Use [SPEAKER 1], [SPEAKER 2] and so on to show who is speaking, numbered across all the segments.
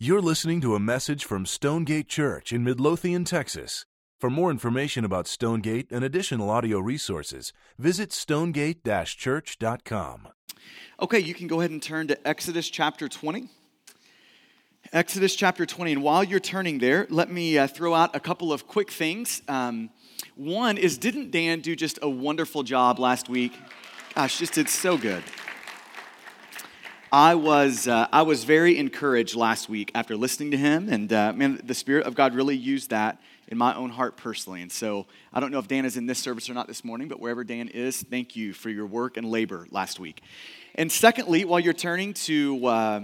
[SPEAKER 1] You're listening to a message from Stonegate Church in Midlothian, Texas. For more information about Stonegate and additional audio resources, visit stonegate church.com.
[SPEAKER 2] Okay, you can go ahead and turn to Exodus chapter 20. Exodus chapter 20. And while you're turning there, let me uh, throw out a couple of quick things. Um, one is, didn't Dan do just a wonderful job last week? Gosh, just did so good. I was, uh, I was very encouraged last week after listening to him, and uh, man, the Spirit of God really used that in my own heart personally. And so I don't know if Dan is in this service or not this morning, but wherever Dan is, thank you for your work and labor last week. And secondly, while you're turning to, uh,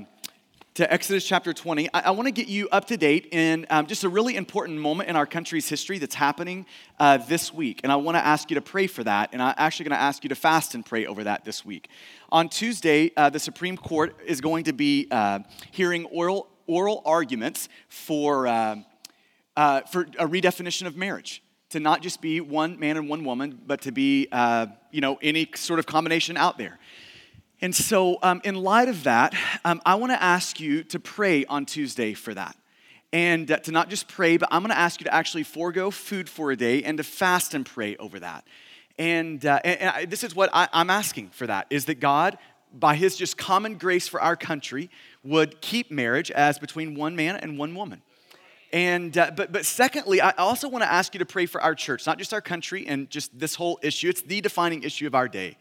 [SPEAKER 2] to Exodus chapter 20, I, I want to get you up to date in um, just a really important moment in our country's history that's happening uh, this week. And I want to ask you to pray for that. And I'm actually going to ask you to fast and pray over that this week. On Tuesday, uh, the Supreme Court is going to be uh, hearing oral, oral arguments for, uh, uh, for a redefinition of marriage to not just be one man and one woman, but to be, uh, you know, any sort of combination out there. And so, um, in light of that, um, I want to ask you to pray on Tuesday for that. And uh, to not just pray, but I'm going to ask you to actually forego food for a day and to fast and pray over that. And, uh, and, and this is what I, I'm asking for that is that God, by his just common grace for our country, would keep marriage as between one man and one woman. And, uh, but, but secondly, I also want to ask you to pray for our church, not just our country and just this whole issue. It's the defining issue of our day.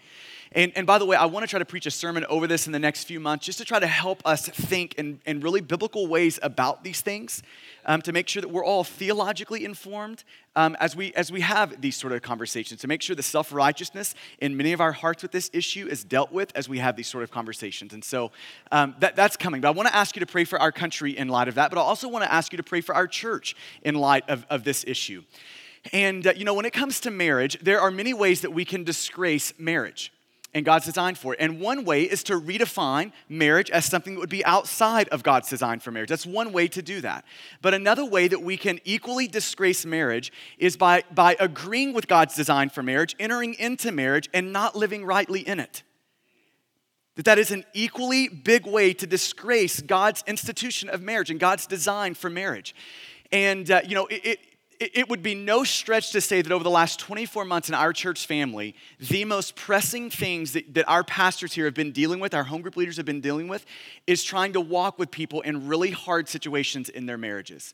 [SPEAKER 2] And, and by the way, I want to try to preach a sermon over this in the next few months just to try to help us think in, in really biblical ways about these things, um, to make sure that we're all theologically informed um, as, we, as we have these sort of conversations, to make sure the self righteousness in many of our hearts with this issue is dealt with as we have these sort of conversations. And so um, that, that's coming. But I want to ask you to pray for our country in light of that, but I also want to ask you to pray for our church in light of, of this issue. And, uh, you know, when it comes to marriage, there are many ways that we can disgrace marriage and God's design for it. And one way is to redefine marriage as something that would be outside of God's design for marriage. That's one way to do that. But another way that we can equally disgrace marriage is by, by agreeing with God's design for marriage, entering into marriage, and not living rightly in it. That that is an equally big way to disgrace God's institution of marriage and God's design for marriage. And, uh, you know, it, it it would be no stretch to say that over the last 24 months in our church family, the most pressing things that, that our pastors here have been dealing with, our home group leaders have been dealing with, is trying to walk with people in really hard situations in their marriages.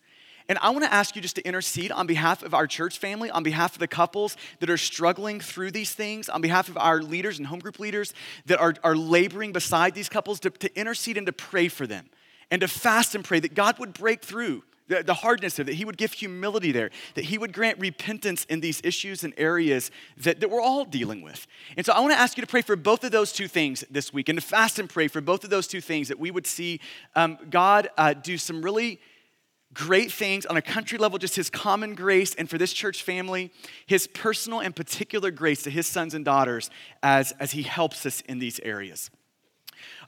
[SPEAKER 2] And I want to ask you just to intercede on behalf of our church family, on behalf of the couples that are struggling through these things, on behalf of our leaders and home group leaders that are, are laboring beside these couples, to, to intercede and to pray for them and to fast and pray that God would break through the, the hardness there, that he would give humility there, that he would grant repentance in these issues and areas that, that we're all dealing with. And so I want to ask you to pray for both of those two things this week and to fast and pray for both of those two things that we would see um, God uh, do some really great things on a country level, just his common grace, and for this church family, his personal and particular grace to his sons and daughters as, as he helps us in these areas.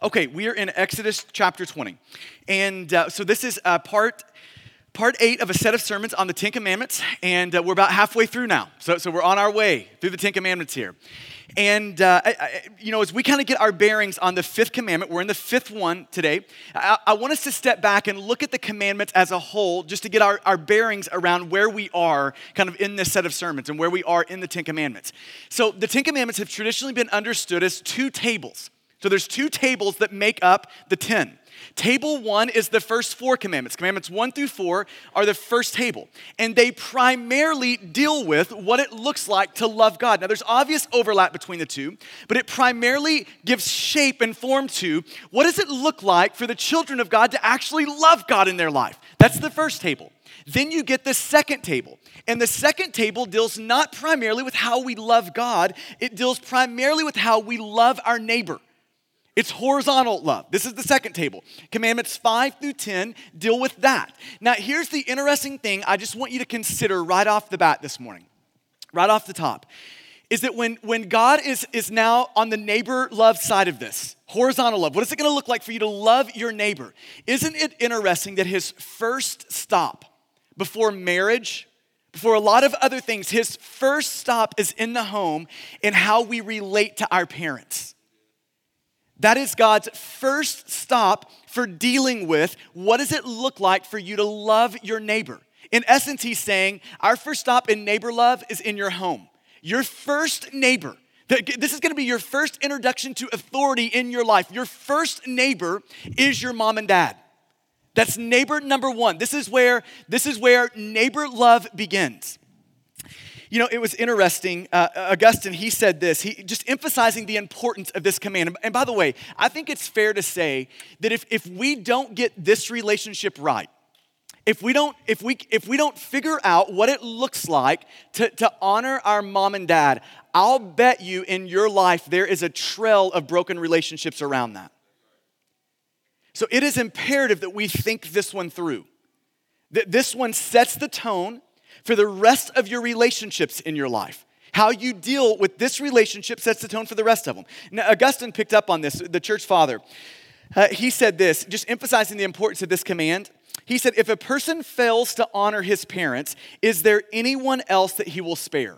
[SPEAKER 2] Okay, we are in Exodus chapter 20. And uh, so this is uh, part part eight of a set of sermons on the Ten Commandments, and uh, we're about halfway through now. So, so we're on our way through the Ten Commandments here. And, uh, I, I, you know, as we kind of get our bearings on the fifth commandment, we're in the fifth one today. I, I, want us to step back and look at the commandments as a whole, just to get our, our bearings around where we are kind of in this set of sermons and where we are in the Ten Commandments. So, the Ten Commandments have traditionally been understood as two tables. So, there's two tables that make up the ten. Table one is the first four commandments. Commandments one through four are the first table, and they primarily deal with what it looks like to love God. Now, there's obvious overlap between the two, but it primarily gives shape and form to what does it look like for the children of God to actually love God in their life. That's the first table. Then you get the second table. And the second table deals not primarily with how we love God, it deals primarily with how we love our neighbor. It's horizontal love. This is the second table. Commandments 5 through 10 deal with that. Now, here's the interesting thing I just want you to consider right off the bat this morning, right off the top, is that when, when God is, is now on the neighbor love side of this, horizontal love, what is it gonna look like for you to love your neighbor? Isn't it interesting that his first stop before marriage, before a lot of other things, his first stop is in the home and how we relate to our parents? That is God's first stop for dealing with what does it look like for you to love your neighbor. In essence, he's saying our first stop in neighbor love is in your home. Your first neighbor. This is to be your first introduction to authority in your life. Your first neighbor is your mom and dad. That's neighbor number 1. This is where this is where neighbor love begins. You know, it was interesting. Uh, Augustine, he said this, he just emphasizing the importance of this command. And by the way, I think it's fair to say that if, if we don't get this relationship right, if we don't if we if we don't figure out what it looks like to, to honor our mom and dad i'll bet you in your life there is a trail of broken relationships around that so it is imperative that we think this one through that this one sets the tone for the rest of your relationships in your life. How you deal with this relationship sets the tone for the rest of them. Now, Augustine picked up on this, the church father. Uh, he said this, just emphasizing the importance of this command. He said, If a person fails to honor his parents, is there anyone else that he will spare?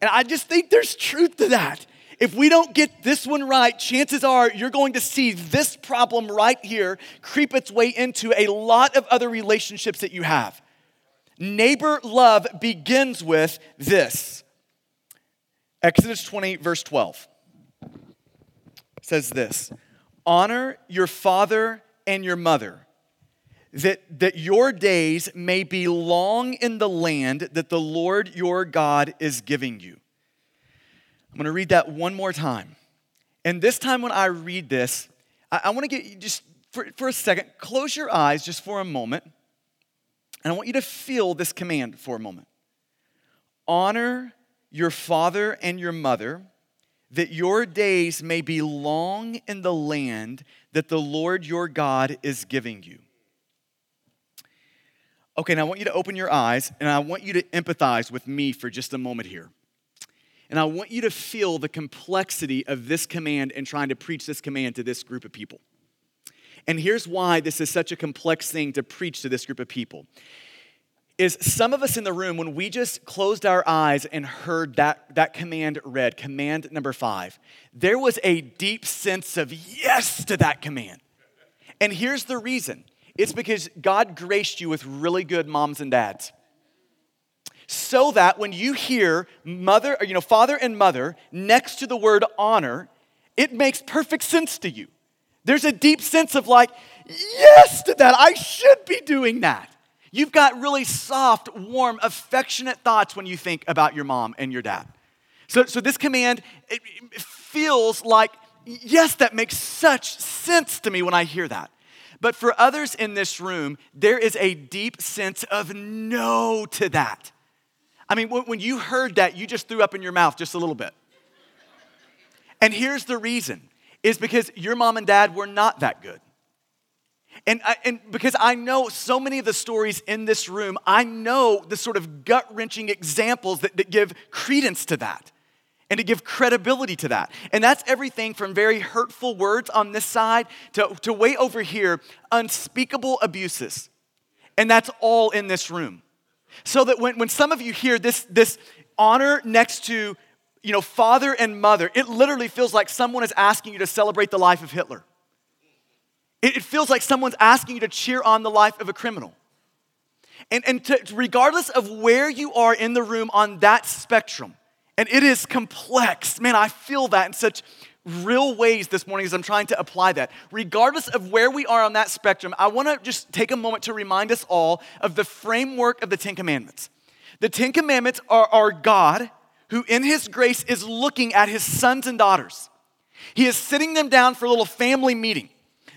[SPEAKER 2] And I just think there's truth to that. If we don't get this one right, chances are you're going to see this problem right here creep its way into a lot of other relationships that you have. Neighbor love begins with this Exodus 20, verse 12 says this Honor your father and your mother, that, that your days may be long in the land that the Lord your God is giving you. I'm going to read that one more time. And this time, when I read this, I, I want to get you just for, for a second, close your eyes just for a moment. And I want you to feel this command for a moment honor your father and your mother, that your days may be long in the land that the Lord your God is giving you. Okay, now I want you to open your eyes and I want you to empathize with me for just a moment here. And I want you to feel the complexity of this command and trying to preach this command to this group of people. And here's why this is such a complex thing to preach to this group of people. Is some of us in the room, when we just closed our eyes and heard that, that command read, command number five, there was a deep sense of yes to that command. And here's the reason it's because God graced you with really good moms and dads. So that when you hear mother, or, you know, father and mother next to the word honor, it makes perfect sense to you. There's a deep sense of like, yes to that. I should be doing that. You've got really soft, warm, affectionate thoughts when you think about your mom and your dad. So, so this command, it, feels like, yes, that makes such sense to me when I hear that. But for others in this room, there is a deep sense of no to that. I mean, when you heard that, you just threw up in your mouth just a little bit. And here's the reason is because your mom and dad were not that good. And, I, and because I know so many of the stories in this room, I know the sort of gut wrenching examples that, that give credence to that and to give credibility to that. And that's everything from very hurtful words on this side to, to way over here, unspeakable abuses. And that's all in this room. So that when, when some of you hear this, this honor next to you know, father and mother, it literally feels like someone is asking you to celebrate the life of Hitler. It, feels like someone's asking you to cheer on the life of a criminal. And, and to, regardless of where you are in the room on that spectrum, and it is complex, man, I feel that in such real ways this morning as I'm trying to apply that. Regardless of where we are on that spectrum, I want to just take a moment to remind us all of the framework of the Ten Commandments. The Ten Commandments are, are God who in his grace is looking at his sons and daughters. He is sitting them down for a little family meeting.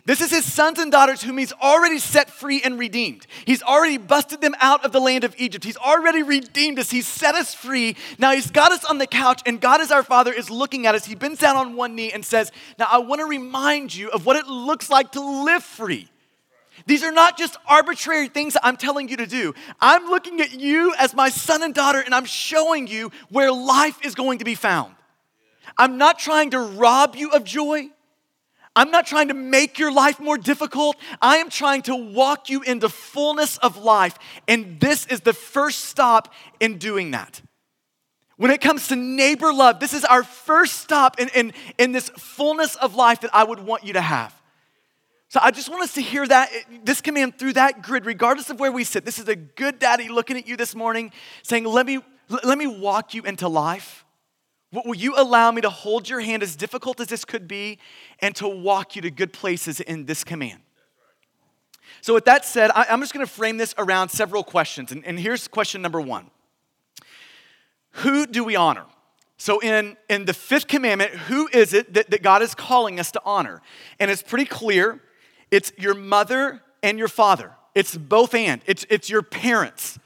[SPEAKER 2] This is his sons and daughters whom he's already set free and redeemed. He's already busted them out of the land of Egypt. He's already redeemed us. He's set us free. Now he's got us on the couch, and God, as our Father, is looking at us. He bends down on one knee and says, Now I want to remind you of what it looks like to live free. These are not just arbitrary things I'm telling you to do. I'm looking at you as my son and daughter, and I'm showing you where life is going to be found. I'm not trying to rob you of joy. I'm not trying to make your life more difficult. I am trying to walk you into fullness of life. And this is the first stop in doing that. When it comes to neighbor love, this is our first stop in, in, in this fullness of life that I would want you to have. So I just want us to hear that, this command through that grid, regardless of where we sit. This is a good daddy looking at you this morning, saying, Let me, let me walk you into life. Will you allow me to hold your hand, as difficult as this could be, and to walk you to good places in this command? So, with that said, I, am just going to frame this around several questions. And, and here's question number one Who do we honor? So, in, in the fifth commandment, who is it that, that God is calling us to honor? And it's pretty clear it's your mother and your father. It's both and. It's, it's your parents,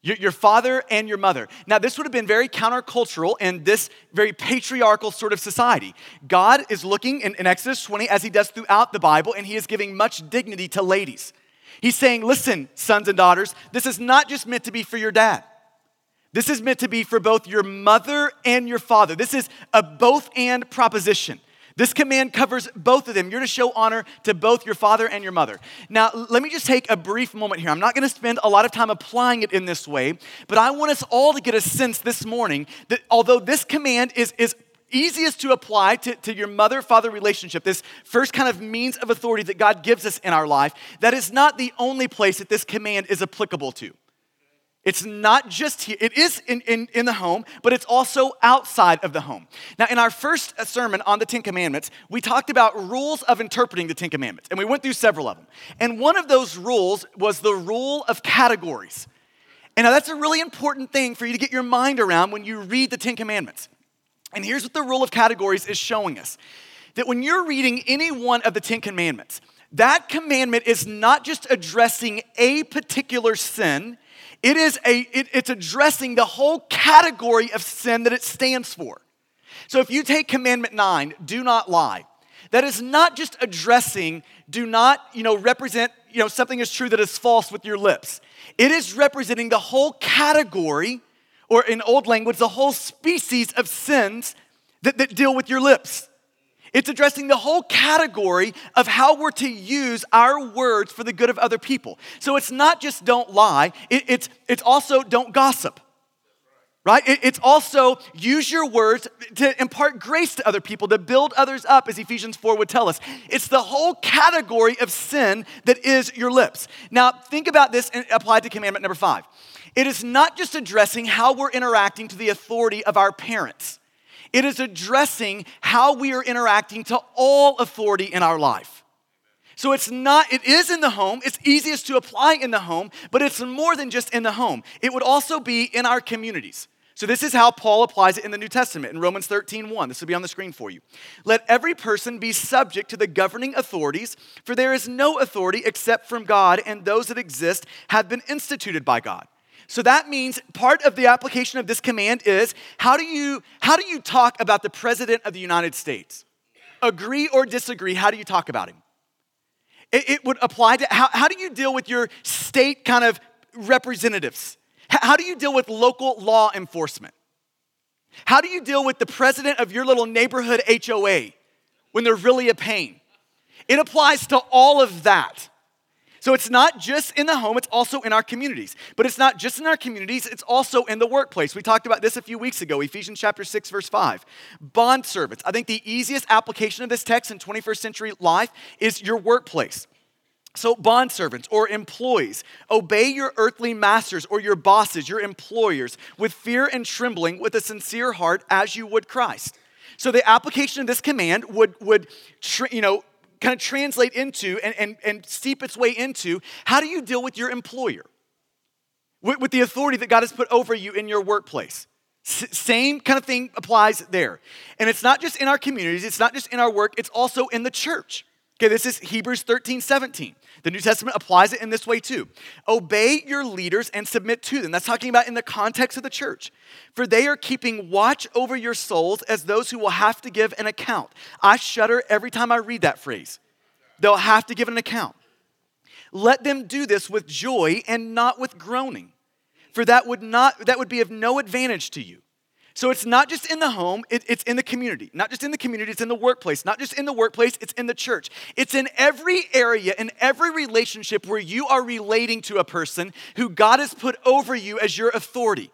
[SPEAKER 2] your, your father and your mother. Now, this would have been very countercultural in this very patriarchal sort of society. God is looking in, in Exodus 20, as he does throughout the Bible, and he is giving much dignity to ladies. He's saying, listen, sons and daughters, this is not just meant to be for your dad. This is meant to be for both your mother and your father. This is a both and proposition. This command covers both of them. You're to show honor to both your father and your mother. Now, let me just take a brief moment here. I'm not going to spend a lot of time applying it in this way, but I want us all to get a sense this morning that although this command is, is easiest to apply to, to your mother father relationship, this first kind of means of authority that God gives us in our life, that is not the only place that this command is applicable to. It's not just here, it is in, in, in the home, but it's also outside of the home. Now, in our first uh, sermon on the Ten Commandments, we talked about rules of interpreting the Ten Commandments, and we went through several of them. And one of those rules was the rule of categories. And now that's a really important thing for you to get your mind around when you read the Ten Commandments. And here's what the rule of categories is showing us that when you're reading any one of the Ten Commandments, that commandment is not just addressing a particular sin it is a, it, it's addressing the whole category of sin that it stands for. So if you take commandment nine, do not lie, that is not just addressing, do not, you know, represent, you know, something is true that is false with your lips. It is representing the whole category, or in old language, the whole species of sins that, that deal with your lips. It's addressing the whole category of how we're to use our words for the good of other people. So it's not just don't lie, it, it's, it's also don't gossip. Right? It, it's also use your words to impart grace to other people, to build others up, as Ephesians 4 would tell us. It's the whole category of sin that is your lips. Now, think about this and apply to commandment number five. It is not just addressing how we're interacting to the authority of our parents. It is addressing how we are interacting to all authority in our life. So it's not, it is in the home, it's easiest to apply in the home, but it's more than just in the home. It would also be in our communities. So this is how Paul applies it in the New Testament in Romans 13, 1. This will be on the screen for you. Let every person be subject to the governing authorities, for there is no authority except from God, and those that exist have been instituted by God. So that means part of the application of this command is how do you how do you talk about the president of the United States? Agree or disagree, how do you talk about him? It, it would apply to how, how do you deal with your state kind of representatives? How do you deal with local law enforcement? How do you deal with the president of your little neighborhood HOA when they're really a pain? It applies to all of that. So it's not just in the home, it's also in our communities. But it's not just in our communities, it's also in the workplace. We talked about this a few weeks ago, Ephesians chapter 6, verse 5. Bond servants. I think the easiest application of this text in 21st century life is your workplace. So, bond servants or employees, obey your earthly masters or your bosses, your employers, with fear and trembling, with a sincere heart, as you would Christ. So, the application of this command would, would you know, kind of translate into and, and, and seep its way into how do you deal with your employer? With, with the authority that God has put over you in your workplace. Same kind of thing applies there. And it's not just in our communities, it's not just in our work, it's also in the church. Okay, this is Hebrews 13, 17. The New Testament applies it in this way too. Obey your leaders and submit to them. That's talking about in the context of the church. For they are keeping watch over your souls as those who will have to give an account. I shudder every time I read that phrase. They'll have to give an account. Let them do this with joy and not with groaning, for that would not that would be of no advantage to you. So it's not just in the home, it, it's in the community. Not just in the community, it's in the workplace. Not just in the workplace, it's in the church. It's in every area, in every relationship where you are relating to a person who God has put over you as your authority.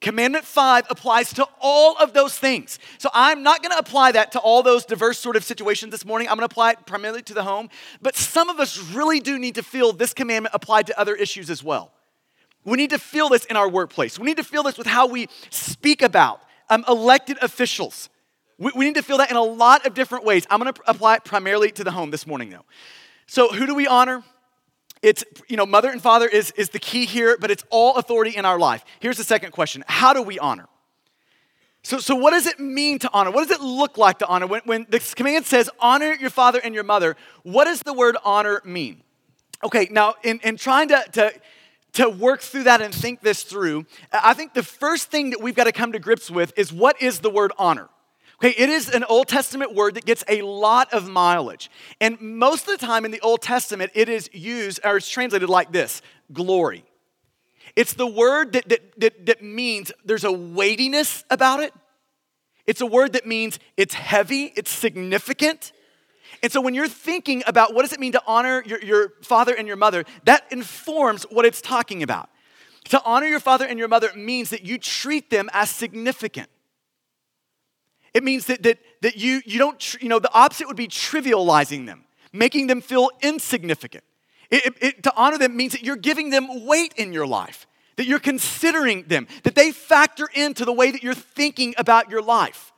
[SPEAKER 2] Commandment five applies to all of those things. So I'm not gonna apply that to all those diverse sort of situations this morning. I'm gonna apply it primarily to the home. But some of us really do need to feel this commandment applied to other issues as well. We need to feel this in our workplace. We need to feel this with how we speak about um, elected officials. We, we need to feel that in a lot of different ways. I'm gonna apply it primarily to the home this morning, though. So, who do we honor? It's, you know, mother and father is, is the key here, but it's all authority in our life. Here's the second question How do we honor? So, so what does it mean to honor? What does it look like to honor? When, when this command says, honor your father and your mother, what does the word honor mean? Okay, now, in, in trying to, to, to work through that and think this through, I think the first thing that we've got to come to grips with is what is the word honor? Okay, it is an Old Testament word that gets a lot of mileage. And most of the time in the Old Testament, it is used or it's translated like this glory. It's the word that, that, that, that means there's a weightiness about it. It's a word that means it's heavy, it's significant. And so when you're thinking about what does it mean to honor your, your father and your mother, that informs what it's talking about. To honor your father and your mother means that you treat them as significant. It means that, that, that you, you don't, you know, the opposite would be trivializing them, making them feel insignificant. It, it, it, to honor them means that you're giving them weight in your life, that you're considering them, that they factor into the way that you're thinking about your life.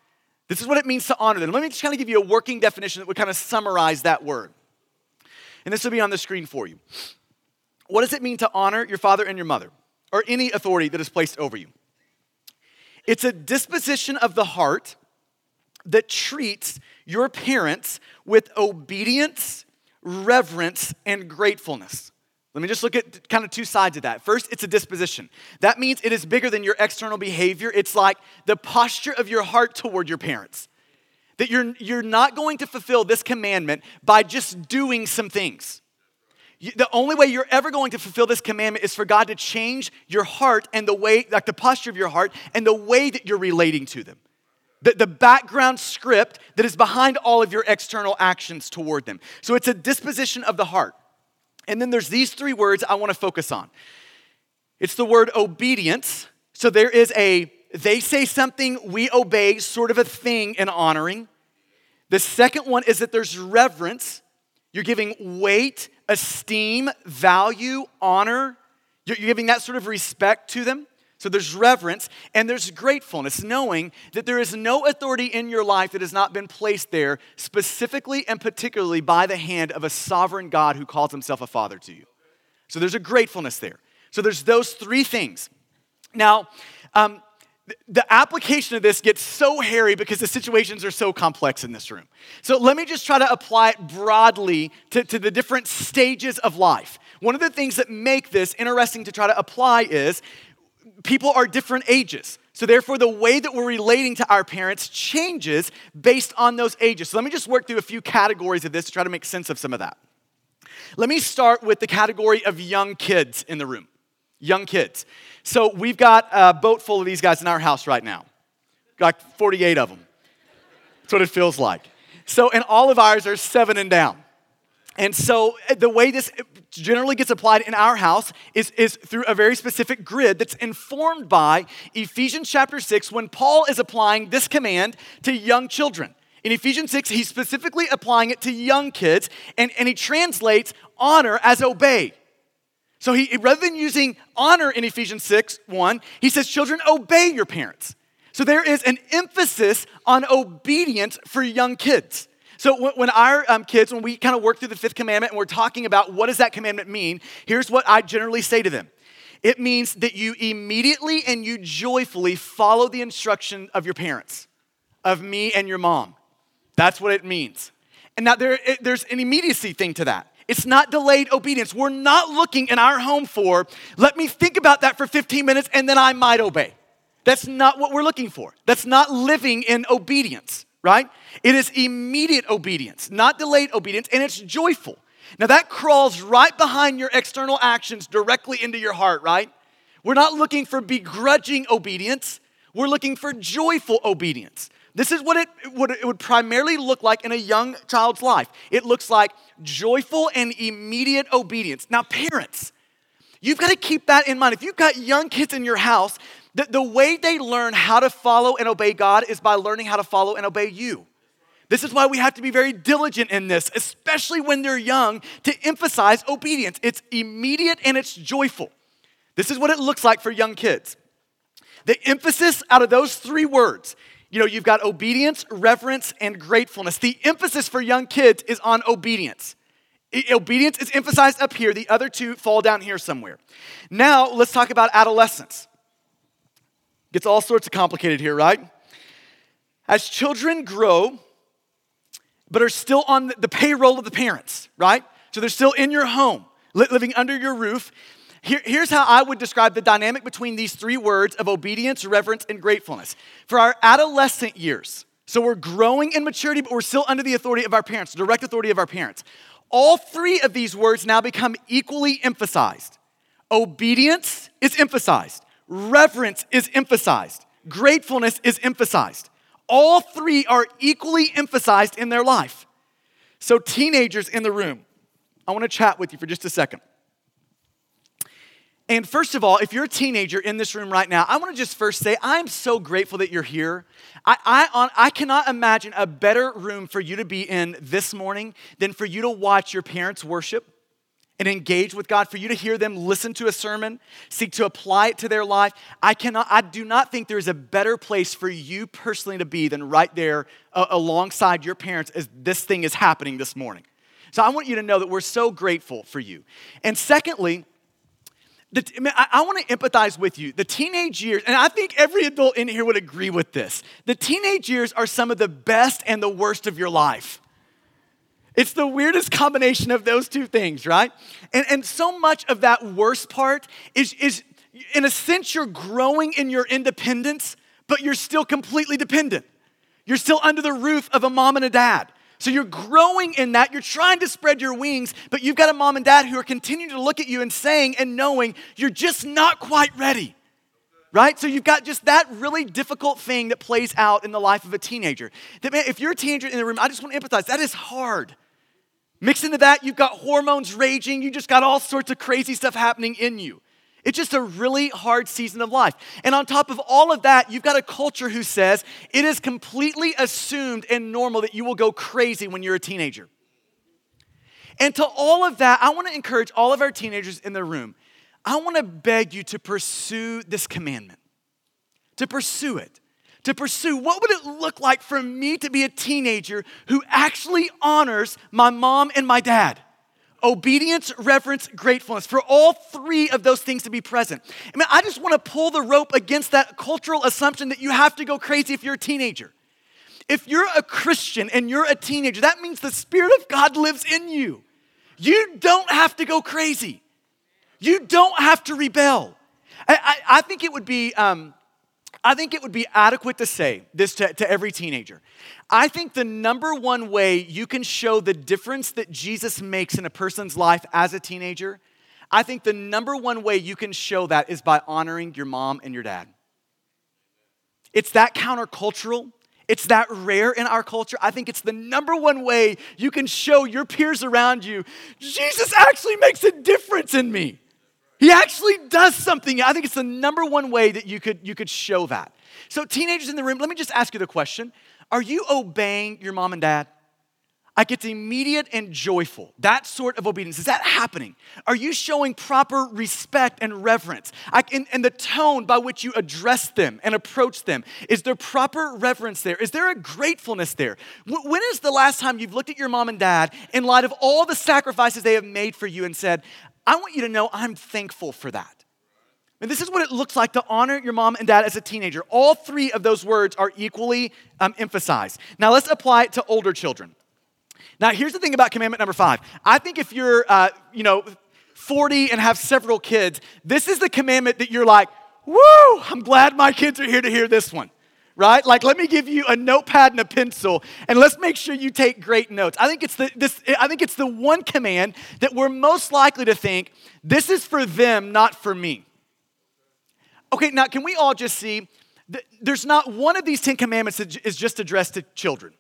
[SPEAKER 2] This is what it means to honor them. Let me just kind of give you a working definition that would kind of summarize that word. And this will be on the screen for you. What does it mean to honor your father and your mother, or any authority that is placed over you? It's a disposition of the heart that treats your parents with obedience, reverence, and gratefulness. Let me just look at kind of two sides of that. First, it's a disposition. That means it is bigger than your external behavior. It's like the posture of your heart toward your parents. That you're, you're not going to fulfill this commandment by just doing some things. The only way you're ever going to fulfill this commandment is for God to change your heart and the way, like the posture of your heart and the way that you're relating to them the, the background script that is behind all of your external actions toward them. So it's a disposition of the heart. And then there's these three words I want to focus on it's the word obedience. So there is a they say something, we obey sort of a thing in honoring. The second one is that there's reverence. You're giving weight, esteem, value, honor. You're giving that sort of respect to them. So there's reverence and there's gratefulness, knowing that there is no authority in your life that has not been placed there specifically and particularly by the hand of a sovereign God who calls himself a father to you. So there's a gratefulness there. So there's those three things. Now, um, the application of this gets so hairy because the situations are so complex in this room. So let me just try to apply it broadly to, to the different stages of life. One of the things that make this interesting to try to apply is people are different ages. So, therefore, the way that we're relating to our parents changes based on those ages. So, let me just work through a few categories of this to try to make sense of some of that. Let me start with the category of young kids in the room. Young kids. So, we've got a boat full of these guys in our house right now, like 48 of them. That's what it feels like. So, and all of ours are seven and down. And so uh, the way this generally gets applied in our house is, is through a very specific grid that's informed by Ephesians chapter 6 when Paul is applying this command to young children. In Ephesians 6, he's specifically applying it to young kids, and, and he translates honor as obey. So he rather than using honor in Ephesians 6, 1, he says, Children, obey your parents. So there is an emphasis on obedience for young kids. So when our um, kids, when we kind of work through the fifth commandment and we're talking about what does that commandment mean, here's what I generally say to them. It means that you immediately and you joyfully follow the instruction of your parents, of me and your mom. That's what it means. And now there, it, there's an immediacy thing to that. It's not delayed obedience. We're not looking in our home for, let me think about that for 15 minutes and then I might obey. That's not what we're looking for. That's not living in obedience right? It is immediate obedience, not delayed obedience, and it's joyful. Now, that crawls right behind your external actions directly into your heart, right? We're not looking for begrudging obedience, we're looking for joyful obedience. This is what it, it would primarily look like in a young child's life. It looks like joyful and immediate obedience. Now, parents, you've got to keep that in mind. If you've got young kids in your house, The, the way they learn how to follow and obey God is by learning how to follow and obey you. This is why we have to be very diligent in this, especially when they're young, to emphasize obedience. It's immediate and it's joyful. This is what it looks like for young kids. The emphasis out of those three words, you know, you've got obedience, reverence, and gratefulness. The emphasis for young kids is on obedience. Obedience is emphasized up here, the other two fall down here somewhere. Now, let's talk about adolescence. Gets all sorts of complicated here, right? As children grow, but are still on the payroll of the parents, right? So they're still in your home, living under your roof. Here, here's how I would describe the dynamic between these three words of obedience, reverence, and gratefulness. For our adolescent years, so we're growing in maturity, but we're still under the authority of our parents, direct authority of our parents. All three of these words now become equally emphasized. Obedience is emphasized, reverence is emphasized, gratefulness is emphasized. All three are equally emphasized in their life. So, teenagers in the room, I want to chat with you for just a second. And first of all, if you're a teenager in this room right now, I want to just first say, I'm so grateful that you're here. I, I, I cannot imagine a better room for you to be in this morning than for you to watch your parents worship and engage with God, for you to hear them listen to a sermon, seek to apply it to their life. I cannot, I do not think there is a better place for you personally to be than right there uh, alongside your parents as this thing is happening this morning. So I want you to know that we're so grateful for you. And secondly, the, I, I want to empathize with you. The teenage years, and I think every adult in here would agree with this. The teenage years are some of the best and the worst of your life. It's the weirdest combination of those two things, right? And, and so much of that worst part is, is, in a sense, you're growing in your independence, but you're still completely dependent. You're still under the roof of a mom and a dad. So you're growing in that. You're trying to spread your wings, but you've got a mom and dad who are continuing to look at you and saying and knowing you're just not quite ready. Right? So you've got just that really difficult thing that plays out in the life of a teenager. That man, if you're a teenager in the room, I just want to empathize. That is hard. Mix into that, you've got hormones raging, you just got all sorts of crazy stuff happening in you. It's just a really hard season of life. And on top of all of that, you've got a culture who says it is completely assumed and normal that you will go crazy when you're a teenager. And to all of that, I want to encourage all of our teenagers in the room. I want to beg you to pursue this commandment, to pursue it, to pursue what would it look like for me to be a teenager who actually honors my mom and my dad? obedience, reverence, gratefulness, for all three of those things to be present. I mean, I just want to pull the rope against that cultural assumption that you have to go crazy if you're a teenager. If you're a Christian and you're a teenager, that means the Spirit of God lives in you. You don't have to go crazy. You don't have to rebel. I, I, I think it would be um, I think it would be adequate to say this to, to every teenager. I think the number one way you can show the difference that Jesus makes in a person's life as a teenager, I think the number one way you can show that is by honoring your mom and your dad. It's that countercultural. It's that rare in our culture. I think it's the number one way you can show your peers around you Jesus actually makes a difference in me. He actually does something. I think it's the number one way that you could, you could show that. So, teenagers in the room, let me just ask you the question Are you obeying your mom and dad? Like it's immediate and joyful. That sort of obedience. Is that happening? Are you showing proper respect and reverence? Like in, in the tone by which you address them and approach them, is there proper reverence there? Is there a gratefulness there? When is the last time you've looked at your mom and dad in light of all the sacrifices they have made for you and said, I want you to know I'm thankful for that. And this is what it looks like to honor your mom and dad as a teenager. All three of those words are equally um, emphasized. Now let's apply it to older children. Now here's the thing about commandment number five. I think if you're, uh, you know, 40 and have several kids, this is the commandment that you're like, woo, I'm glad my kids are here to hear this one right? Like, let me give you a notepad and a pencil, and let's make sure you take great notes. I think it's the this. I think it's the one command that we're most likely to think this is for them, not for me. Okay, now can we all just see? that There's not one of these Ten Commandments that is just addressed to children.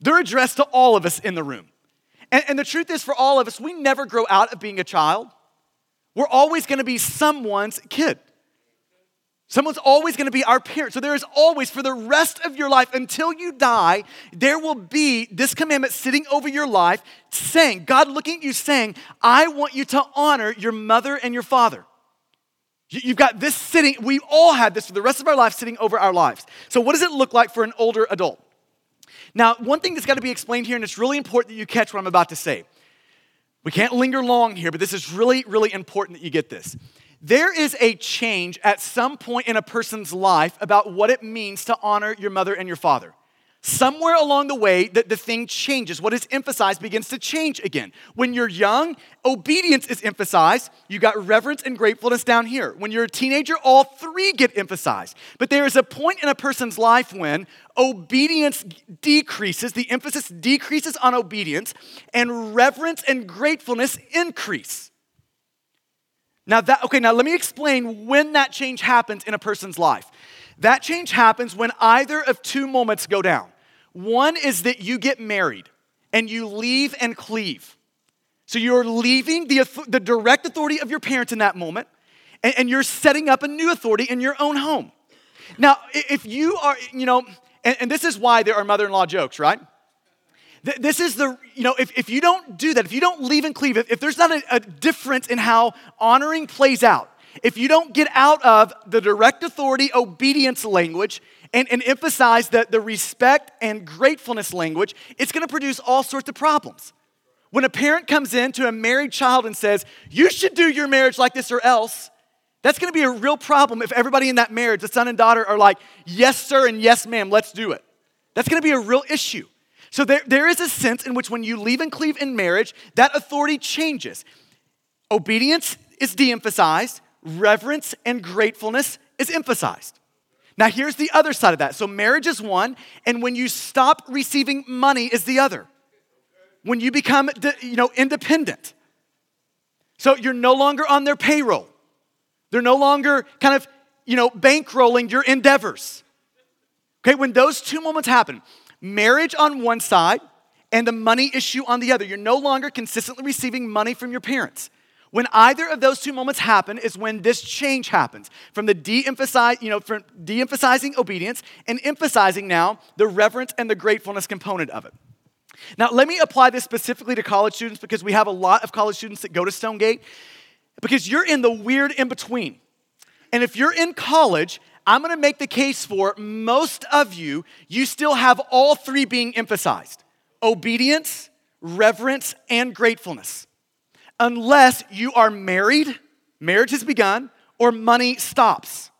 [SPEAKER 2] They're addressed to all of us in the room. And, and the truth is, for all of us, we never grow out of being a child. We're always to be someone's kid. Someone's always going to be our parent. So there is always, for the rest of your life, until you die, there will be this commandment sitting over your life saying, God looking at you saying, I want you to honor your mother and your father. You've got this sitting, we all had this for the rest of our life sitting over our lives. So, what does it look like for an older adult? Now, one thing that's got to be explained here, and it's really important that you catch what I'm about to say. We can't linger long here, but this is really, really important that you get this. There is a change at some point in a person's life about what it means to honor your mother and your father. Somewhere along the way, that the thing changes. What is emphasized begins to change again. When you're young, obedience is emphasized. You got reverence and gratefulness down here. When you're a teenager, all three get emphasized. But there is a point in a person's life when obedience decreases, the emphasis decreases on obedience, and reverence and gratefulness increase. Now that okay, now let me explain when that change happens in a person's life. That change happens when either of two moments go down. One is that you get married and you leave and cleave. So you're leaving the, the direct authority of your parents in that moment, and, and you're setting up a new authority in your own home. Now, if you are, you know, and, and this is why there are mother in law jokes, right? This is the, you know, if, if you don't do that, if you don't leave and cleave, if, if there's not a, a difference in how honoring plays out, if you don't get out of the direct authority obedience language and, and emphasize the, the respect and gratefulness language, it's gonna produce all sorts of problems. When a parent comes in to a married child and says, You should do your marriage like this or else, that's gonna be a real problem if everybody in that marriage, the son and daughter, are like, Yes, sir, and yes, ma'am, let's do it. That's gonna be a real issue. So there, there is a sense in which when you leave and cleave in marriage, that authority changes. Obedience is de emphasized, reverence and gratefulness is emphasized. Now, here's the other side of that. So, marriage is one, and when you stop receiving money is the other. When you become, you know, independent. So, you're no longer on their payroll. They're no longer kind of, you know, bankrolling your endeavors. Okay, when those two moments happen, marriage on one side and the money issue on the other. You're no longer consistently receiving money from your parents. When either of those two moments happen is when this change happens from the de-emphasize, you know, from de-emphasizing obedience and emphasizing now the reverence and the gratefulness component of it. Now, let me apply this specifically to college students because we have a lot of college students that go to Stonegate because you're in the weird in between. And if you're in college I'm gonna make the case for most of you, you still have all three being emphasized obedience, reverence, and gratefulness. Unless you are married, marriage has begun, or money stops.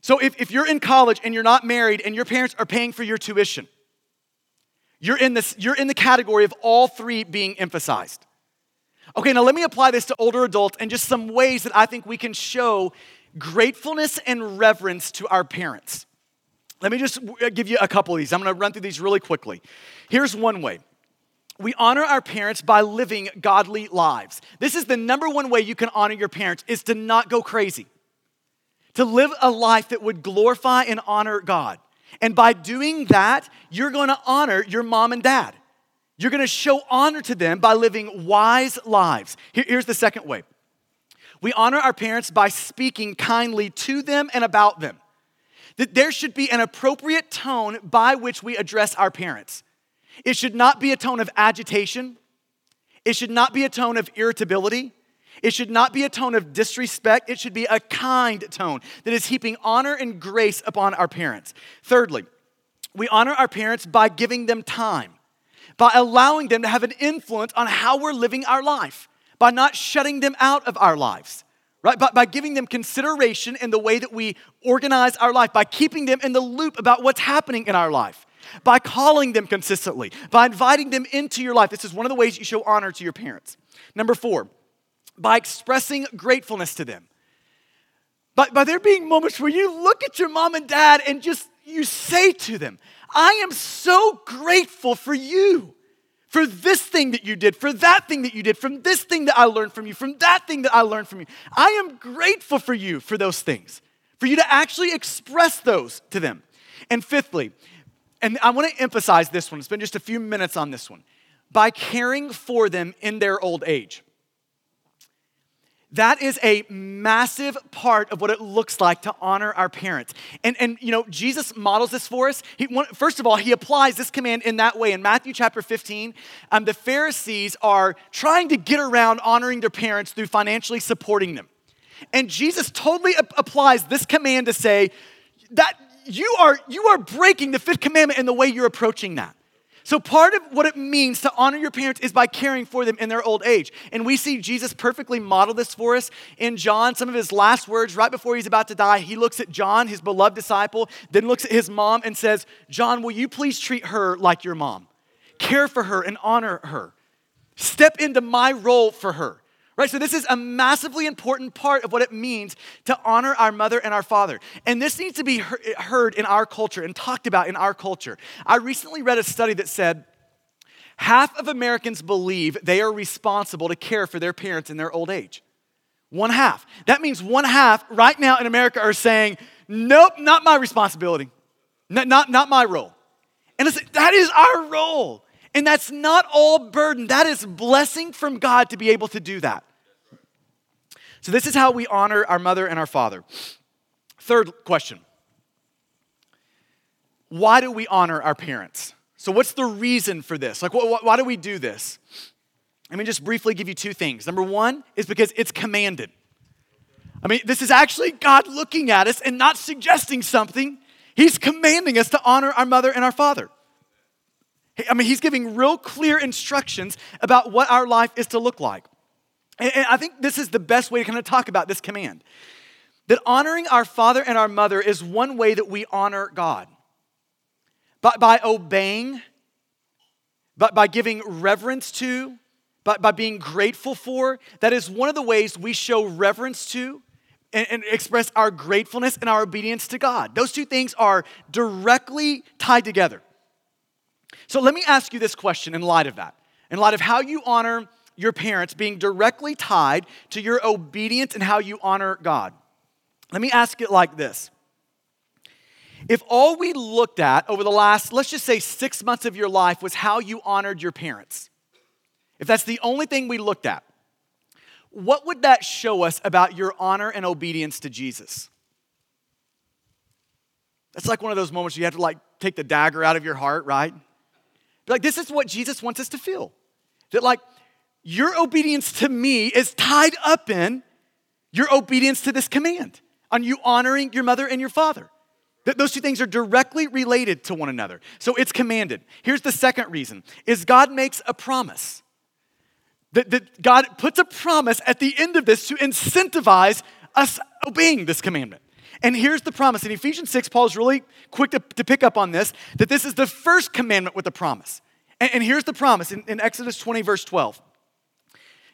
[SPEAKER 2] So if, if you're in college and you're not married and your parents are paying for your tuition, you're in, this, you're in the category of all three being emphasized. Okay, now let me apply this to older adults and just some ways that I think we can show gratefulness and reverence to our parents. Let me just uh, give you a couple of these. I'm going to run through these really quickly. Here's one way. We honor our parents by living godly lives. This is the number one way you can honor your parents is to not go crazy. To live a life that would glorify and honor God. And by doing that, you're going to honor your mom and dad. You're going to show honor to them by living wise lives. here's the second way we honor our parents by speaking kindly to them and about them. That there should be an appropriate tone by which we address our parents. It should not be a tone of agitation. It should not be a tone of irritability. It should not be a tone of disrespect. It should be a kind tone that is heaping honor and grace upon our parents. Thirdly, we honor our parents by giving them time, by allowing them to have an influence on how we're living our life by not shutting them out of our lives, right? By, by giving them consideration in the way that we organize our life, by keeping them in the loop about what's happening in our life, by calling them consistently, by inviting them into your life. This is one of the ways you show honor to your parents. Number four, by expressing gratefulness to them. But by there being moments where you look at your mom and dad and just you say to them, I am so grateful for you for this thing that you did, for that thing that you did, from this thing that I learned from you, from that thing that I learned from you. I am grateful for you for those things, for you to actually express those to them. And fifthly, and I want to emphasize this one, spend just a few minutes on this one, by caring for them in their old age. That is a massive part of what it looks like to honor our parents. And, and you know, Jesus models this for us. He, first of all, he applies this command in that way. In Matthew chapter 15, um, the Pharisees are trying to get around honoring their parents through financially supporting them. And Jesus totally ap- applies this command to say that you are, you are breaking the fifth commandment in the way you're approaching that. So, part of what it means to honor your parents is by caring for them in their old age. And we see Jesus perfectly model this for us in John. Some of his last words, right before he's about to die, he looks at John, his beloved disciple, then looks at his mom and says, John, will you please treat her like your mom? Care for her and honor her. Step into my role for her. Right? So, this is a massively important part of what it means to honor our mother and our father. And this needs to be heard in our culture and talked about in our culture. I recently read a study that said half of Americans believe they are responsible to care for their parents in their old age. One half. That means one half right now in America are saying, nope, not my responsibility, not, not, not my role. And that is our role. And that's not all burden, that is blessing from God to be able to do that. So, this is how we honor our mother and our father. Third question Why do we honor our parents? So, what's the reason for this? Like, wh- wh- why do we do this? Let me just briefly give you two things. Number one is because it's commanded. I mean, this is actually God looking at us and not suggesting something. He's commanding us to honor our mother and our father. I mean, he's giving real clear instructions about what our life is to look like. And, I think this is the best way to kind of talk about this command. That honoring our father and our mother is one way that we honor God. By, by obeying, by, by giving reverence to, by, by being grateful for, that is one of the ways we show reverence to and, and express our gratefulness and our obedience to God. Those two things are directly tied together. So let me ask you this question in light of that. In light of how you honor your parents being directly tied to your obedience and how you honor God. Let me ask it like this. If all we looked at over the last, let's just say six months of your life was how you honored your parents, if that's the only thing we looked at, what would that show us about your honor and obedience to Jesus? That's like one of those moments you have to like take the dagger out of your heart, right? Like, this is what Jesus wants us to feel. That, like, your obedience to me is tied up in your obedience to this command on you honoring your mother and your father. That those two things are directly related to one another. So it's commanded. Here's the second reason is God makes a promise. That, that God puts a promise at the end of this to incentivize us obeying this commandment. And here's the promise. In Ephesians 6, Paul is really quick to, to pick up on this that this is the first commandment with a promise. And, and here's the promise in, in Exodus 20, verse 12.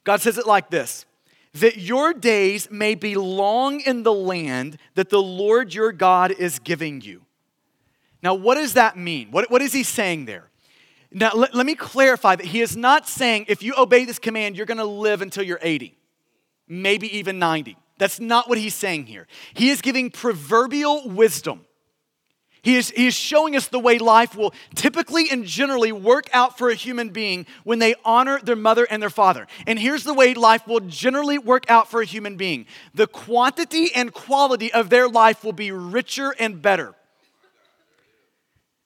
[SPEAKER 2] God says it like this that your days may be long in the land that the Lord your God is giving you. Now, what does that mean? What, what is he saying there? Now, let, let me clarify that he is not saying if you obey this command, you're gonna live until you're 80, maybe even 90. That's not what he's saying here. He is giving proverbial wisdom. He is, he is showing us the way life will typically and generally work out for a human being when they honor their mother and their father. And here's the way life will generally work out for a human being the quantity and quality of their life will be richer and better.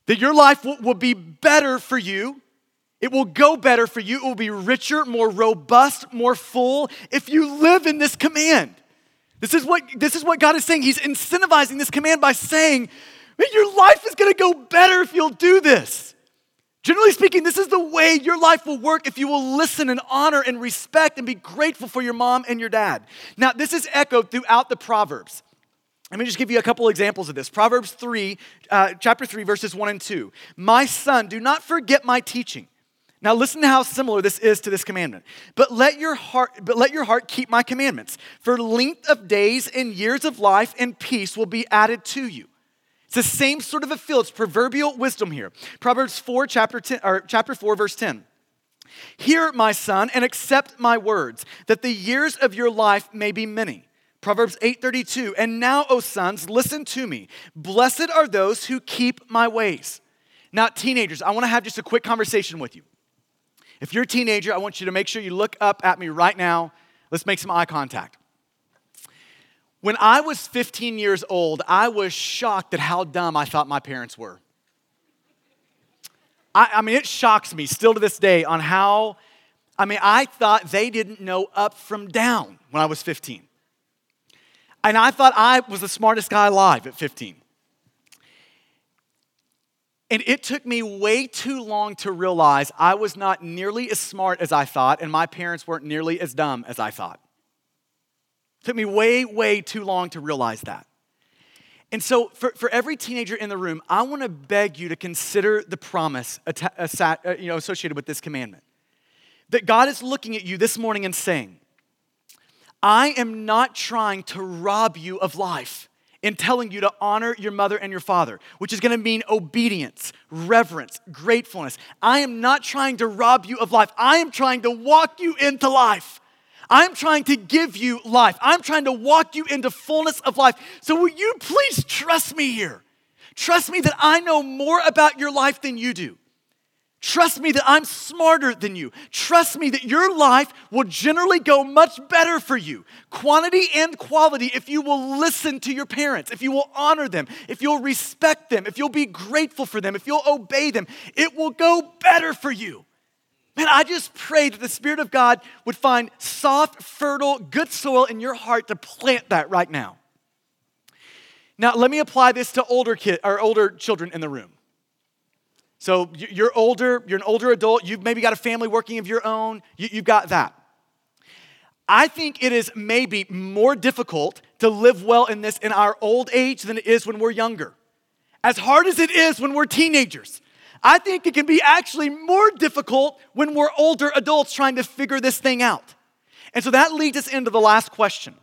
[SPEAKER 2] That your life will, will be better for you. It will go better for you. It will be richer, more robust, more full if you live in this command. This is what, this is what God is saying. He's incentivizing this command by saying, your life is going to go better if you'll do this. Generally speaking, this is the way your life will work if you will listen and honor and respect and be grateful for your mom and your dad. Now, this is echoed throughout the Proverbs. Let me just give you a couple examples of this. Proverbs 3, uh, chapter 3, verses 1 and 2. My son, do not forget my teaching now listen to how similar this is to this commandment. But let your heart but let your heart keep my commandments. For length of days and years of life and peace will be added to you. It's the same sort of a feel. It's proverbial wisdom here. Proverbs 4 chapter 10 or chapter 4 verse 10. Hear, my son, and accept my words, that the years of your life may be many. Proverbs 8:32. And now, O sons, listen to me. Blessed are those who keep my ways. Now, teenagers, I want to have just a quick conversation with you. If you're a teenager, I want you to make sure you look up at me right now. Let's make some eye contact. When I was 15 years old, I was shocked at how dumb I thought my parents were. I, I, mean, it shocks me still to this day on how, I mean, I thought they didn't know up from down when I was 15. And I thought I was the smartest guy alive at 15. And it took me way too long to realize I was not nearly as smart as I thought, and my parents weren't nearly as dumb as I thought. It took me way, way too long to realize that. And so, for, for every teenager in the room, I want to beg you to consider the promise uh, you know, associated with this commandment. That God is looking at you this morning and saying, I am not trying to rob you of life in telling you to honor your mother and your father, which is gonna mean obedience, reverence, gratefulness. I am not trying to rob you of life. I am trying to walk you into life. I'm trying to give you life. I'm trying to walk you into fullness of life. So, will you please trust me here? Trust me that I know more about your life than you do. Trust me that I'm smarter than you. Trust me that your life will generally go much better for you, quantity and quality, if you will listen to your parents, if you will honor them, if you'll respect them, if you'll be grateful for them, if you'll obey them. It will go better for you. Man, I just pray that the Spirit of God would find soft, fertile, good soil in your heart to plant that right now. Now, let me apply this to older kid or older children in the room. So you're older, you're an older adult, you've maybe got a family working of your own, you, have got that. I think it is maybe more difficult to live well in this in our old age than it is when we're younger. As hard as it is when we're teenagers, I think it can be actually more difficult when we're older adults trying to figure this thing out. And so that leads us into the last question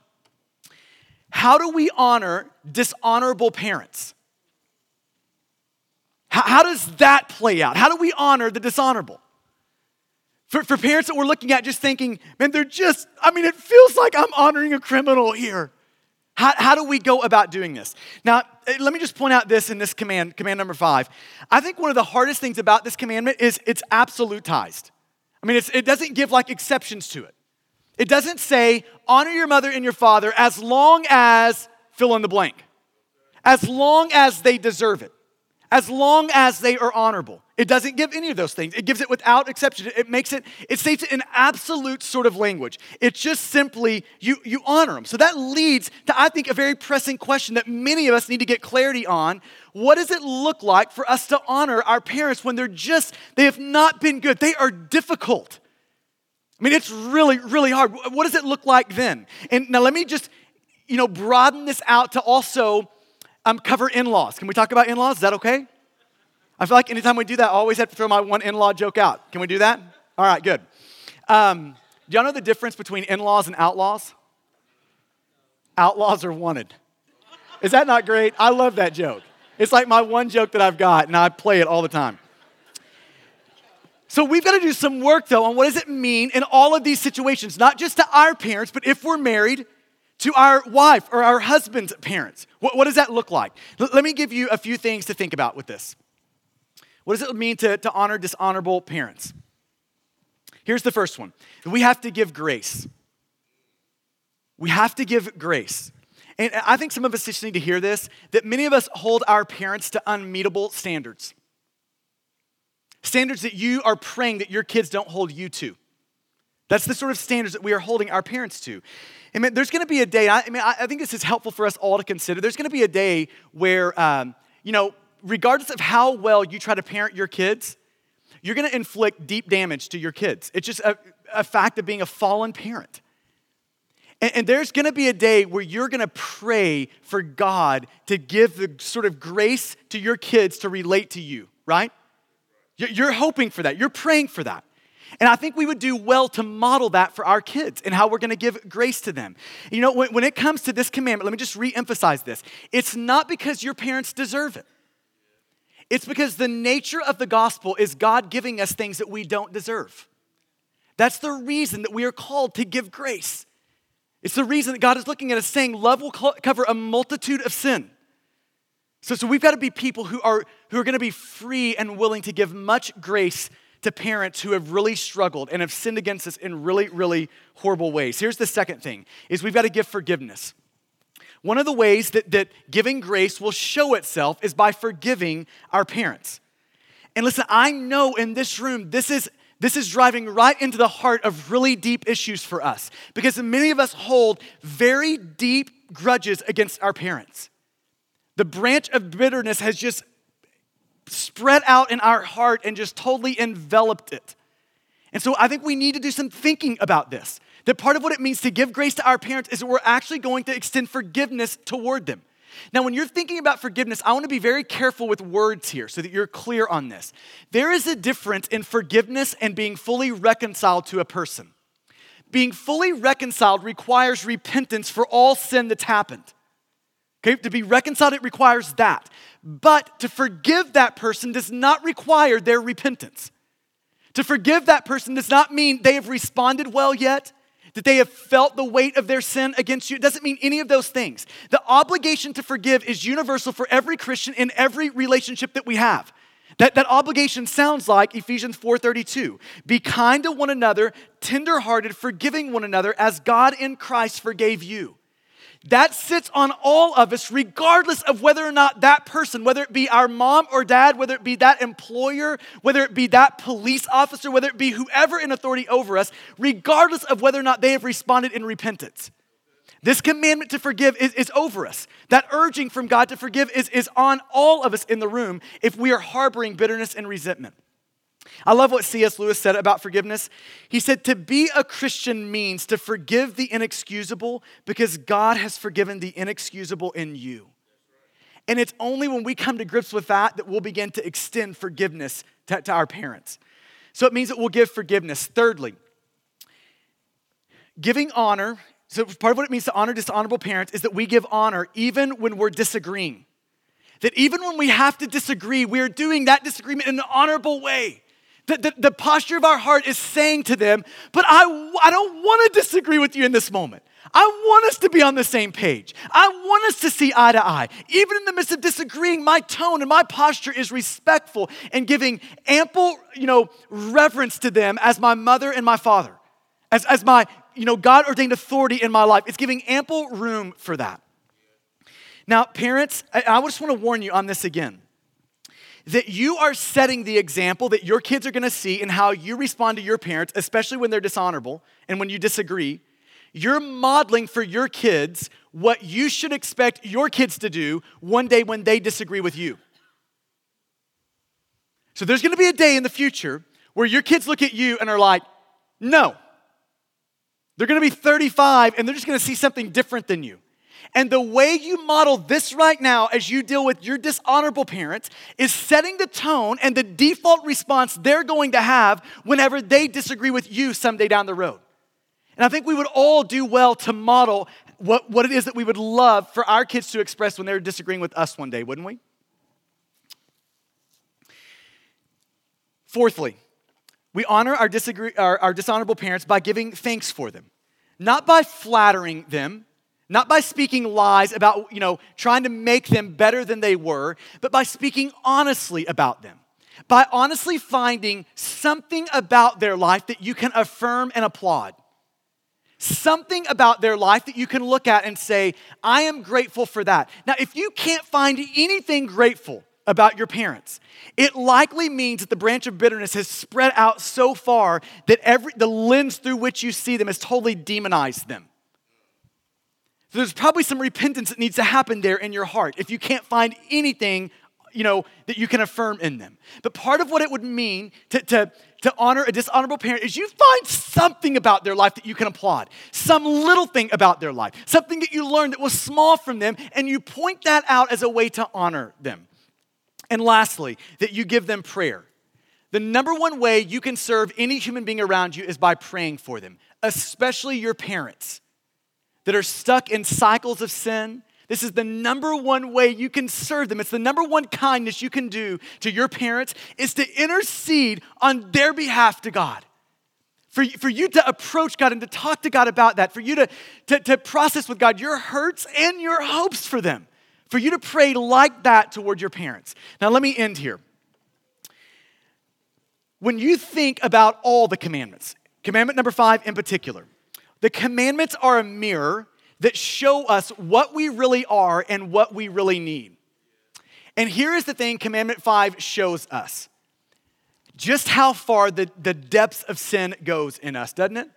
[SPEAKER 2] How do we honor dishonorable parents? How, how does that play out? How do we honor the dishonorable? For, for parents that we're looking at just thinking, man, they're just, I mean, it feels like I'm honoring a criminal here. How, how do we go about doing this? Now, eh, let me just point out this in this command, command number five. I think one of the hardest things about this commandment is it's absolutized. I mean, it doesn't give like exceptions to it. It doesn't say, honor your mother and your father as long as fill in the blank, as long as they deserve it as long as they are honorable. It doesn't give any of those things. It gives it without exception. It makes it, it states it in absolute sort of language. It's just simply you, you honor them. So that leads to, I think, a very pressing question that many of us need to get clarity on. What does it look like for us to honor our parents when they're just, they have not been good? They are difficult. I mean, it's really, really hard. What does it look like then? And now let me just, you know, broaden this out to also um, cover in laws. Can we talk about in laws? Is that okay? I feel like anytime we do that, I always have to throw my one in law joke out. Can we do that? All right, good. Um, do y'all know the difference between in laws and outlaws? Outlaws are wanted. Is that not great? I love that joke. It's like my one joke that I've got, and I play it all the time. So we've got to do some work, though, on what does it mean in all of these situations, not just to our parents, but if we're married, to our wife or our husband's parents. What, what does that look like? L- let me give you a few things to think about with this. What does it mean to, to honor dishonorable parents? Here's the first one we have to give grace. We have to give grace. And I think some of us just need to hear this that many of us hold our parents to unmeetable standards. Standards that you are praying that your kids don't hold you to. That's the sort of standards that we are holding our parents to. I mean, there's going to be a day, I, mean, I think this is helpful for us all to consider. There's going to be a day where, um, you know, regardless of how well you try to parent your kids, you're going to inflict deep damage to your kids. It's just a, a fact of being a fallen parent. And, and there's going to be a day where you're going to pray for God to give the sort of grace to your kids to relate to you, right? You're hoping for that. You're praying for that. And I think we would do well to model that for our kids and how we're going to give grace to them. You know, when, when it comes to this commandment, let me just re emphasize this. It's not because your parents deserve it, it's because the nature of the gospel is God giving us things that we don't deserve. That's the reason that we are called to give grace. It's the reason that God is looking at us saying, Love will cover a multitude of sin. So, so we've got to be people who are, who are going to be free and willing to give much grace to parents who have really struggled and have sinned against us in really, really horrible ways. Here's the second thing is we've got to give forgiveness. One of the ways that, that giving grace will show itself is by forgiving our parents. And listen, I know in this room, this is this is driving right into the heart of really deep issues for us because many of us hold very deep grudges against our parents. The branch of bitterness has just spread out in our heart and just totally enveloped it. And so I think we need to do some thinking about this. That part of what it means to give grace to our parents is that we're actually going to extend forgiveness toward them. Now, when you're thinking about forgiveness, I want to be very careful with words here so that you're clear on this. There is a difference in forgiveness and being fully reconciled to a person. Being fully reconciled requires repentance for all sin that's happened. Okay, to be reconciled, it requires that. But to forgive that person does not require their repentance. To forgive that person does not mean they have responded well yet that they have felt the weight of their sin against you. It doesn't mean any of those things. The obligation to forgive is universal for every Christian in every relationship that we have. That, that obligation sounds like Ephesians 4:32. Be kind to one another, tenderhearted, forgiving one another as God in Christ forgave you. That sits on all of us, regardless of whether or not that person, whether it be our mom or dad, whether it be that employer, whether it be that police officer, whether it be whoever in authority over us, regardless of whether or not they have responded in repentance. This commandment to forgive is, is over us. That urging from God to forgive is, is on all of us in the room if we are harboring bitterness and resentment. I love what C.S. Lewis said about forgiveness. He said, To be a Christian means to forgive the inexcusable because God has forgiven the inexcusable in you. And it's only when we come to grips with that that we'll begin to extend forgiveness to, to our parents. So it means that we'll give forgiveness. Thirdly, giving honor. So part of what it means to honor dishonorable parents is that we give honor even when we're disagreeing. That even when we have to disagree, we are doing that disagreement in an honorable way. The, the, the, posture of our heart is saying to them, but I, I don't want to disagree with you in this moment. I want us to be on the same page. I want us to see eye to eye. Even in the midst of disagreeing, my tone and my posture is respectful and giving ample, you know, reverence to them as my mother and my father, as, as my, you know, God ordained authority in my life. It's giving ample room for that. Now, parents, I, I just want to warn you on this again that you are setting the example that your kids are to see in how you respond to your parents, especially when they're dishonorable and when you disagree. You're modeling for your kids what you should expect your kids to do one day when they disagree with you. So there's to be a day in the future where your kids look at you and are like, no. They're to be 35 and they're just to see something different than you. And the way you model this right now as you deal with your dishonorable parents is setting the tone and the default response they're going to have whenever they disagree with you someday down the road. And I think we would all do well to model what, what it is that we would love for our kids to express when they're disagreeing with us one day, wouldn't we? Fourthly, we honor our, disagree, our, our dishonorable parents by giving thanks for them, not by flattering them, not by speaking lies about, you know, trying to make them better than they were, but by speaking honestly about them. By honestly finding something about their life that you can affirm and applaud. Something about their life that you can look at and say, I am grateful for that. Now, if you can't find anything grateful about your parents, it likely means that the branch of bitterness has spread out so far that every, the lens through which you see them has totally demonized them. So there's probably some repentance that needs to happen there in your heart if you can't find anything, you know, that you can affirm in them. But part of what it would mean to, to, to honor a dishonorable parent is you find something about their life that you can applaud, some little thing about their life, something that you learned that was small from them, and you point that out as a way to honor them. And lastly, that you give them prayer. The number one way you can serve any human being around you is by praying for them, especially your parents that are stuck in cycles of sin. This is the number one way you can serve them. It's the number one kindness you can do to your parents is to intercede on their behalf to God. For, for you to approach God and to talk to God about that, for you to, to, to process with God your hurts and your hopes for them, for you to pray like that toward your parents. Now, let me end here. when you think about all the commandments, commandment number five in particular, the commandments are a mirror that show us what we really are and what we really need. And here is the thing commandment five shows us just how far the, the depths of sin goes in us, doesn't it?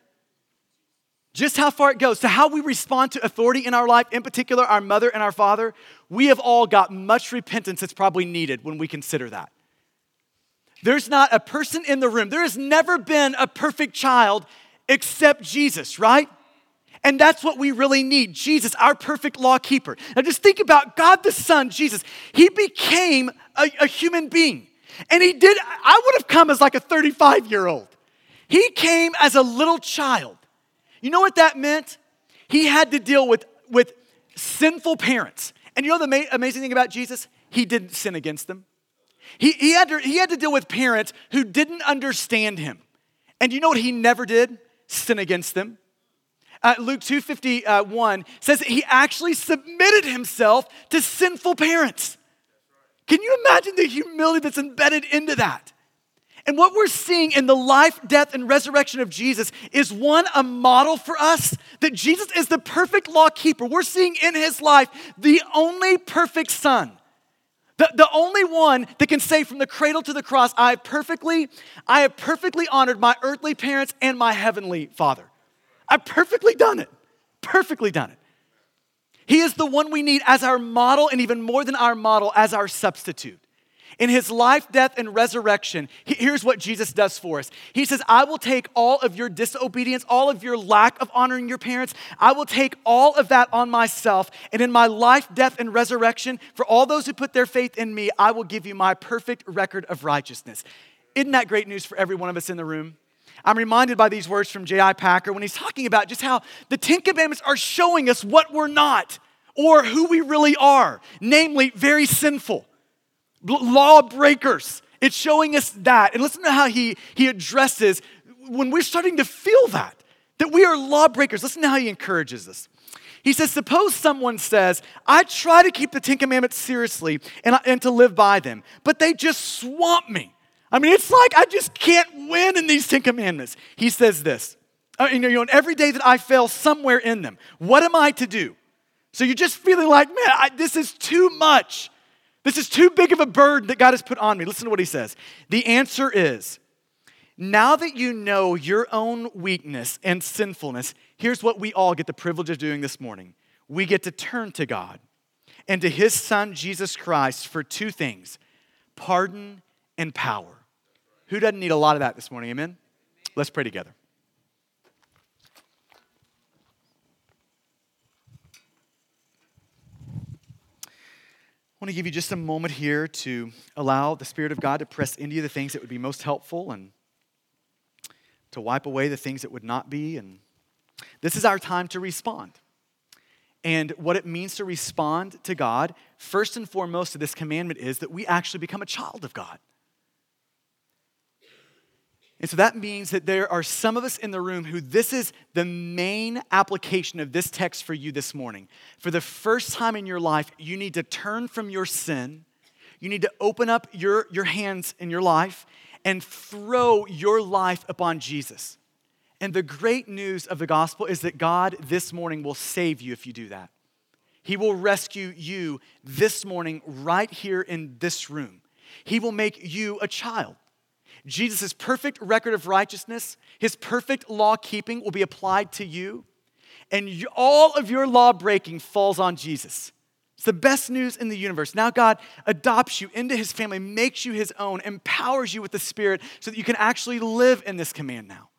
[SPEAKER 2] Just how far it goes. To how we respond to authority in our life, in particular our mother and our father, we have all got much repentance that's probably needed when we consider that. There's not a person in the room, there has never been a perfect child except Jesus, right? And that's what we really need Jesus, our perfect law keeper. Now just think about God the Son, Jesus. He became a, a human being. And he did, I would have come as like a 35 year old. He came as a little child. You know what that meant? He had to deal with, with sinful parents. And you know the ma- amazing thing about Jesus? He didn't sin against them. He, he, had to, he had to deal with parents who didn't understand him. And you know what he never did? Sin against them. Uh, Luke 251 says that he actually submitted himself to sinful parents. Can you imagine the humility that's embedded into that? And what we're seeing in the life, death, and resurrection of Jesus is one, a model for us that Jesus is the perfect law keeper. We're seeing in his life the only perfect son. The, the only one that can say from the cradle to the cross, I have perfectly, I have perfectly honored my earthly parents and my heavenly father. I've perfectly done it. Perfectly done it. He is the one we need as our model, and even more than our model, as our substitute. In his life, death, and resurrection, here's what Jesus does for us. He says, I will take all of your disobedience, all of your lack of honoring your parents, I will take all of that on myself. And in my life, death, and resurrection, for all those who put their faith in me, I will give you my perfect record of righteousness. Isn't that great news for every one of us in the room? I'm reminded by these words from J.I. Packer when he's talking about just how the Ten Commandments are showing us what we're not or who we really are, namely, very sinful, law breakers. It's showing us that. And listen to how he, he addresses when we're starting to feel that, that we are lawbreakers. Listen to how he encourages us. He says, Suppose someone says, I try to keep the Ten Commandments seriously and, and to live by them, but they just swamp me. I mean, it's like I just can't win in these Ten Commandments. He says this, uh, you know, every day that I fail somewhere in them, what am I to do? So you're just feeling like, man, I, this is too much. This is too big of a burden that God has put on me. Listen to what he says. The answer is now that you know your own weakness and sinfulness, here's what we all get the privilege of doing this morning we get to turn to God and to his son, Jesus Christ, for two things pardon and power. Who doesn't need a lot of that this morning? Amen? Let's pray together. Want to give you just a moment here to allow the Spirit of God to press into you the things that would be most helpful and to wipe away the things that would not be. And this is our time to respond. And what it means to respond to God, first and foremost, to this commandment is that we actually become a child of God. And so that means that there are some of us in the room who this is the main application of this text for you this morning. For the first time in your life, you need to turn from your sin. You need to open up your, your hands in your life and throw your life upon Jesus. And the great news of the gospel is that God this morning will save you if you do that. He will rescue you this morning, right here in this room. He will make you a child. Jesus' perfect record of righteousness, his perfect law keeping will be applied to you, and you, all of your law breaking falls on Jesus. It's the best news in the universe. Now, God adopts you into his family, makes you his own, empowers you with the Spirit so that you can actually live in this command now.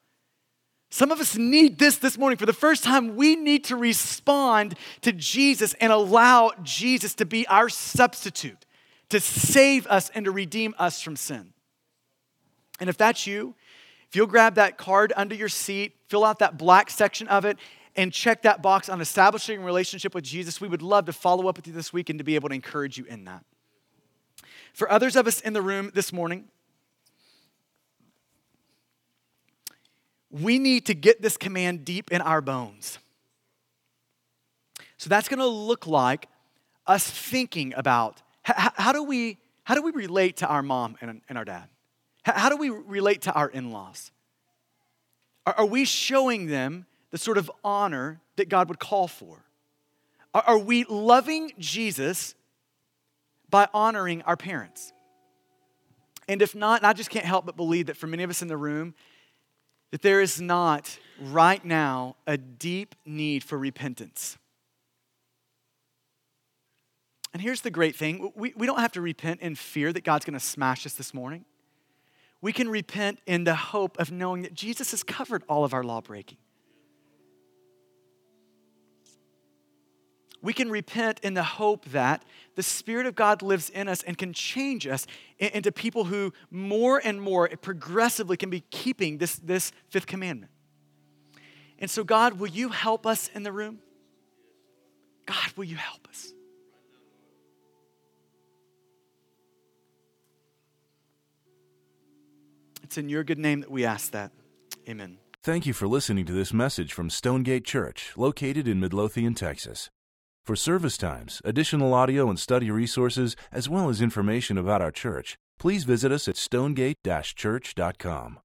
[SPEAKER 2] Some of us need this this morning. For the first time, we need to respond to Jesus and allow Jesus to be our substitute, to save us and to redeem us from sin. And if that's you, if you'll grab that card under your seat, fill out that black section of it, and check that box on establishing a relationship with Jesus, we would love to follow up with you this week and to be able to encourage you in that. For others of us in the room this morning, we need to get this command deep in our bones. So that's going to look like us thinking about how, how, do we how do we relate to our mom and, and our dad? How do we relate to our in laws? Are we showing them the sort of honor that God would call for? Are we loving Jesus by honoring our parents? And if not, and I just can't help but believe that for many of us in the room, that there is not right now a deep need for repentance. And here's the great thing we, we don't have to repent in fear that God's going to smash us this morning. We can repent in the hope of knowing that Jesus has covered all of our law breaking. We can repent in the hope that the Spirit of God lives in us and can change us into people who more and more progressively can be keeping this, this fifth commandment. And so, God, will you help us in the room? God, will you help us? It's in your good name that we ask that. Amen.
[SPEAKER 1] Thank you for listening to this message from Stonegate Church, located in Midlothian, Texas. For service times, additional audio and study resources, as well as information about our church, please visit us at stonegate-church.com.